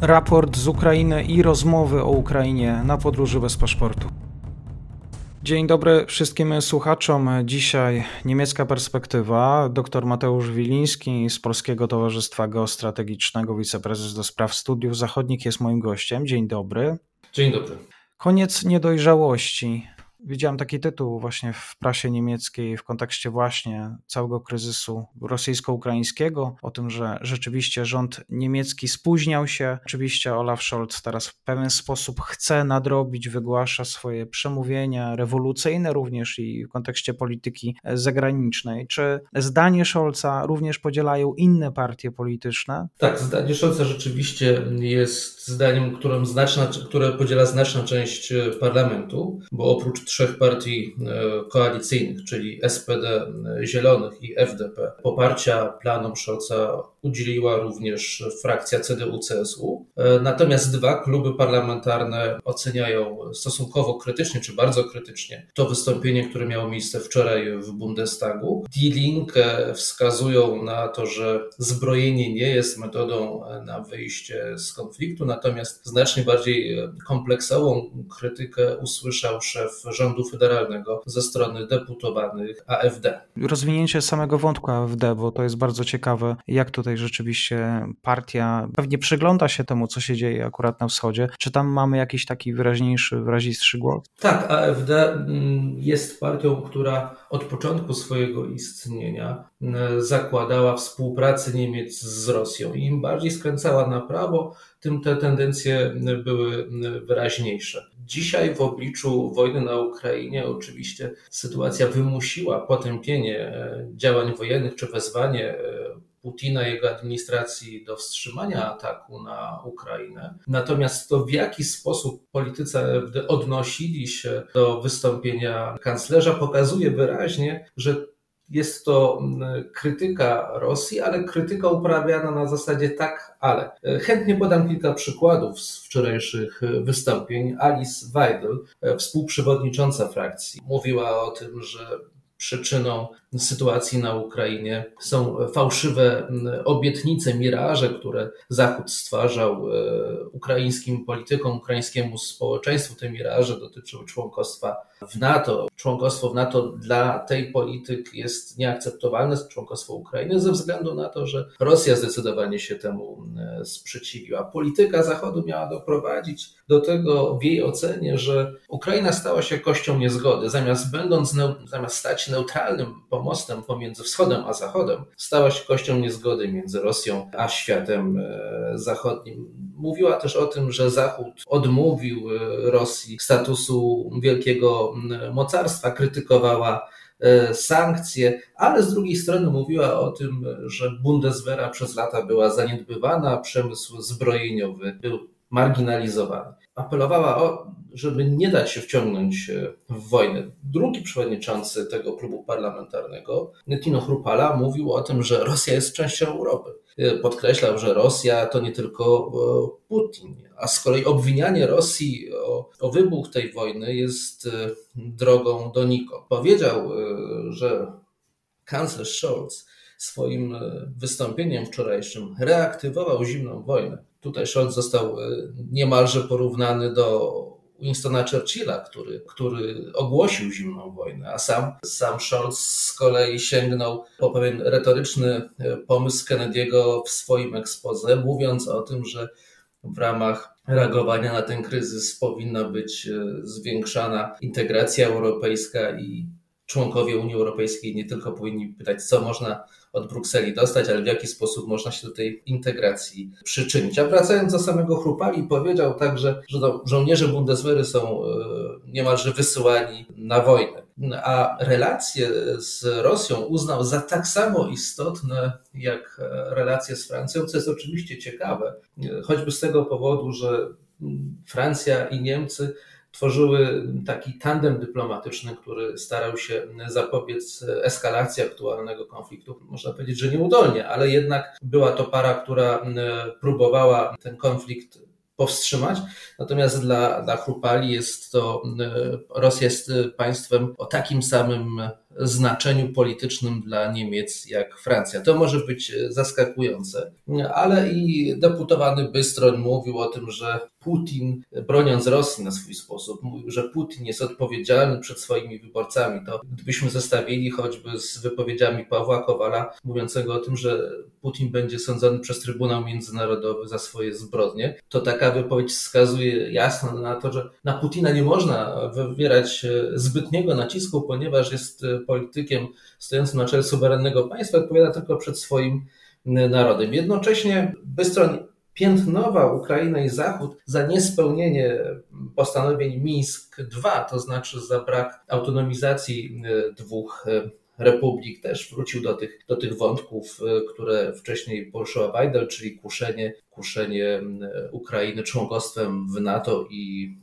raport z Ukrainy i rozmowy o Ukrainie na podróży bez paszportu. Dzień dobry wszystkim słuchaczom. Dzisiaj niemiecka perspektywa. Dr Mateusz Wiliński z Polskiego Towarzystwa Geostrategicznego, wiceprezes do spraw studiów zachodnich jest moim gościem. Dzień dobry. Dzień dobry. Koniec niedojrzałości. Widziałem taki tytuł właśnie w prasie niemieckiej w kontekście właśnie całego kryzysu rosyjsko-ukraińskiego, o tym, że rzeczywiście rząd niemiecki spóźniał się. Oczywiście Olaf Scholz teraz w pewien sposób chce nadrobić, wygłasza swoje przemówienia rewolucyjne również i w kontekście polityki zagranicznej. Czy zdanie Scholza również podzielają inne partie polityczne? Tak, zdanie Scholza rzeczywiście jest zdaniem, którym znaczna, które podziela znaczna część parlamentu, bo oprócz trzech partii e, koalicyjnych, czyli SPD, e, Zielonych i FDP. Poparcia planom Scholza udzieliła również frakcja CDU-CSU. E, natomiast dwa kluby parlamentarne oceniają stosunkowo krytycznie, czy bardzo krytycznie to wystąpienie, które miało miejsce wczoraj w Bundestagu. Die Linke wskazują na to, że zbrojenie nie jest metodą na wyjście z konfliktu, natomiast znacznie bardziej kompleksową krytykę usłyszał szef rządu federalnego ze strony deputowanych AfD. Rozwinięcie samego wątku AfD, bo to jest bardzo ciekawe, jak tutaj rzeczywiście partia pewnie przygląda się temu, co się dzieje akurat na wschodzie. Czy tam mamy jakiś taki wyraźniejszy, wyrazistszy głos? Tak, AfD mm, jest partią, która od początku swojego istnienia mm, zakładała współpracę Niemiec z Rosją. I im bardziej skręcała na prawo, tym te tendencje były wyraźniejsze. Dzisiaj w obliczu wojny na Ukrainie oczywiście sytuacja wymusiła potępienie e, działań wojennych czy wezwanie e, Putina i jego administracji do wstrzymania ataku na Ukrainę. Natomiast to, w jaki sposób politycy odnosili się do wystąpienia kanclerza, pokazuje wyraźnie, że jest to mm, krytyka Rosji, ale krytyka uprawiana na zasadzie tak, ale. Chętnie podam kilka przykładów z wczorajszych wystąpień. Alice Weidel, współprzewodnicząca frakcji, mówiła o tym, że przyczyną sytuacji na Ukrainie są fałszywe obietnice, miraże, które Zachód stwarzał e, ukraińskim politykom, ukraińskiemu społeczeństwu. Te miraże dotyczą członkostwa w NATO. Członkostwo w NATO dla tej polityk jest nieakceptowalne, członkostwo Ukrainy, ze względu na to, że Rosja zdecydowanie się temu sprzeciwiła. Polityka Zachodu miała doprowadzić do tego w jej ocenie, że Ukraina stała się kością niezgody. Zamiast, będąc, zamiast stać neutralnym pomostem pomiędzy wschodem a zachodem, stała się kością niezgody między Rosją a światem e, zachodnim. Mówiła też o tym, że Zachód odmówił e, Rosji statusu wielkiego mocarstwa, krytykowała e, sankcje, ale z drugiej strony mówiła o tym, że Bundeswehra przez lata była zaniedbywana, przemysł zbrojeniowy był marginalizowany. Apelowała o żeby nie dać się wciągnąć e, w wojnę. Drugi przewodniczący tego klubu parlamentarnego, Tino Chrupala, mówił o tym, że Rosja jest częścią Europy. E, podkreślał, że Rosja to nie tylko e, Putin, a z kolei obwinianie Rosji o, o wybuch tej wojny jest drogą donikąd. Powiedział, że kanclerz Scholz swoim wystąpieniem wczorajszym reaktywował zimną wojnę. Tutaj Scholz został niemalże porównany do Winstona Churchilla, który, który ogłosił zimną wojnę, a sam, sam Scholz z kolei sięgnął po pewien retoryczny e, pomysł Kennedy'ego w swoim ekspoze, mówiąc o tym, że w ramach reagowania na ten kryzys powinna być e, zwiększana integracja europejska i członkowie Unii Europejskiej nie tylko powinni pytać, co można od Brukseli dostać, ale w jaki sposób można się do tej integracji przyczynić. A wracając do samego Chrupali, powiedział także, że żołnierze Bundeswehry są e, niemalże wysyłani na wojnę. A relacje z Rosją uznał za tak samo istotne jak relacje z Francją, co jest oczywiście ciekawe, choćby z tego powodu, że Francja i Niemcy tworzyły taki tandem dyplomatyczny, który starał się zapobiec eskalacji aktualnego konfliktu. Można powiedzieć, że nieudolnie, ale jednak była to para, która próbowała ten konflikt powstrzymać. Natomiast dla, dla Chrupali jest to, Rosja jest państwem o takim samym znaczeniu politycznym dla Niemiec jak Francja. To może być zaskakujące, ale i deputowany Bystroń mówił o tym, że Putin, broniąc Rosji na swój sposób, mówił, że Putin jest odpowiedzialny przed swoimi wyborcami. To gdybyśmy zestawili choćby z wypowiedziami Pawła Kowala, mówiącego o tym, że Putin będzie sądzony przez Trybunał Międzynarodowy za swoje zbrodnie, to taka wypowiedź wskazuje jasno na to, że na Putina nie można wywierać zbytniego nacisku, ponieważ jest politykiem stojącym na czele suwerennego państwa, odpowiada tylko przed swoim narodem. Jednocześnie Bystroń piętnował Ukrainę i Zachód za niespełnienie postanowień Mińsk II, to znaczy za brak autonomizacji e, dwóch e, republik, też wrócił do tych, do tych wątków, e, które wcześniej poruszyła Weidel, czyli kuszenie, kuszenie Ukrainy członkostwem w NATO i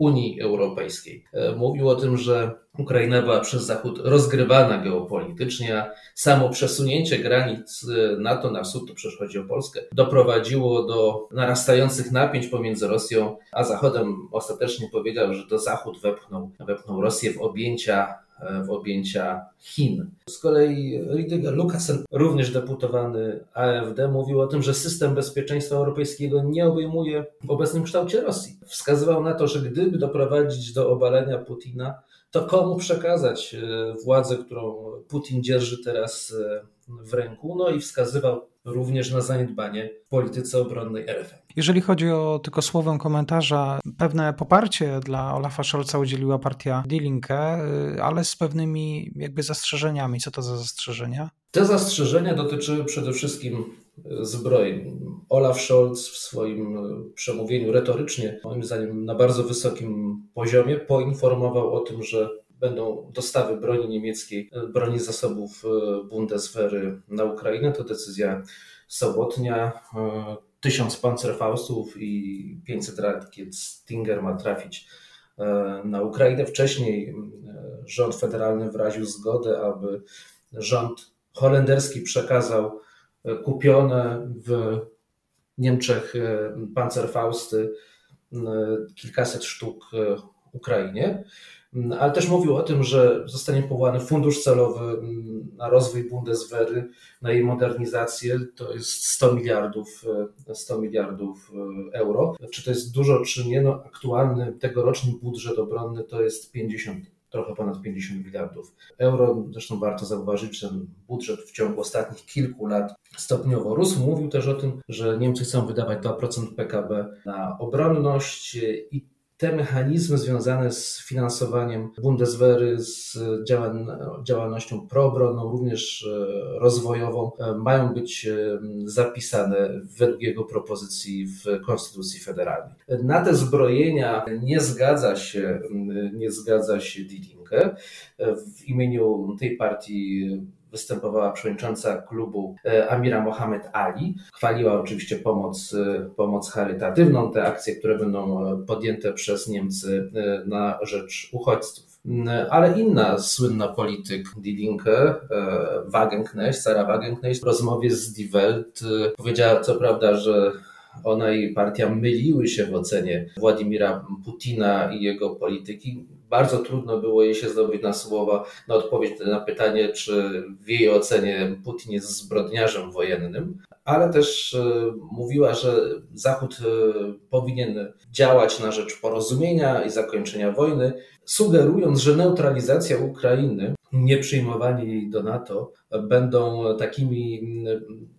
Unii Europejskiej. E, mówił o tym, że Ukraina była przez Zachód rozgrywana geopolitycznie, a samo przesunięcie granic e, NATO na wschód, to przecież chodzi o Polskę, doprowadziło do narastających napięć pomiędzy Rosją a Zachodem. Ostatecznie powiedział, że to Zachód wepchnął, wepchnął Rosję w objęcia w objęcia Chin. Z kolei Rüdiger Lukasen, również deputowany AfD, mówił o tym, że system bezpieczeństwa europejskiego nie obejmuje w obecnym kształcie Rosji. Wskazywał na to, że gdyby doprowadzić do obalenia Putina, to komu przekazać e, władzę, którą Putin dzierży teraz e, w ręku? No i wskazywał również na zaniedbanie w polityce obronnej RFM. Jeżeli chodzi o tylko słowem komentarza, pewne poparcie dla Olafa Scholza udzieliła partia Die Linke, y, ale z pewnymi jakby zastrzeżeniami. Co to za zastrzeżenia? Te zastrzeżenia dotyczyły przede wszystkim y, zbroi. Olaf Scholz w swoim y, przemówieniu retorycznie, moim zdaniem na bardzo wysokim poziomie, poinformował o tym, że będą dostawy broni niemieckiej, broni zasobów Bundeswehry na Ukrainę. To decyzja sobotnia. Tysiąc Panzerfaustów i 500 rakiet Stinger ma trafić e, na Ukrainę. Wcześniej e, rząd federalny wyraził zgodę, aby rząd holenderski przekazał e, kupione w Niemczech Panzerfausty kilkaset sztuk Ukrainie. Mm, ale też mówił o tym, że zostanie powołany fundusz celowy mm, na rozwój Bundeswehry, na jej modernizację. To jest 100 miliardów, 100 e, miliardów e, euro. Czy to jest dużo, czy nie? No, aktualny tegoroczny budżet obronny to jest 50 trochę ponad 50 miliardów euro. Zresztą warto zauważyć, że budżet w ciągu ostatnich kilku lat stopniowo rósł. Mówił też o tym, że Niemcy chcą wydawać 2% PKB na obronność i te mechanizmy związane z finansowaniem Bundeswehry, z działalnością proobronną, również e, rozwojową, e, mają być e, zapisane według jego propozycji w Konstytucji Federalnej. Na te zbrojenia nie zgadza się, nie zgadza się Didinke. W imieniu tej partii występowała przewodnicząca klubu e, Amira Mohamed Ali. Chwaliła oczywiście pomoc, e, pomoc charytatywną, te akcje, które będą e, podjęte przez Niemcy na rzecz uchodźców. Ale inna słynna polityk Die Linke, Wagenknecht, Sarah Wagenknecht, w rozmowie z Die Welt powiedziała co prawda, że ona i partia myliły się w ocenie Władimira Putina i jego polityki. Bardzo trudno było jej się zdobyć na słowa, na odpowiedź na pytanie, czy w jej ocenie Putin jest zbrodniarzem wojennym, ale też e, mówiła, że Zachód e, powinien działać na rzecz porozumienia i zakończenia wojny, sugerując, że neutralizacja Ukrainy nie przyjmowanie jej do NATO będą takimi,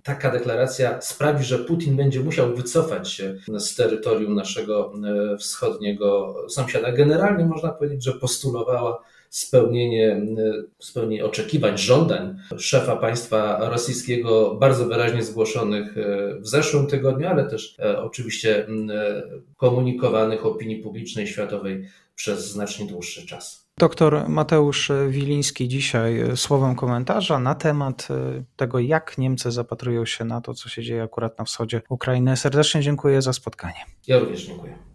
taka deklaracja sprawi, że Putin będzie musiał wycofać się z terytorium naszego e, wschodniego sąsiada. Generalnie można powiedzieć, że postulowała spełnienie, e, spełnienie oczekiwań, żądań szefa państwa rosyjskiego, bardzo wyraźnie zgłoszonych e, w zeszłym tygodniu, ale też oczywiście komunikowanych opinii publicznej światowej przez znacznie dłuższy czas. Doktor Mateusz Wiliński dzisiaj e, słowem komentarza na temat e, tego, jak Niemcy zapatrują się na to, co się dzieje akurat na wschodzie Ukrainy. Serdecznie dziękuję za spotkanie. Ja również dziękuję.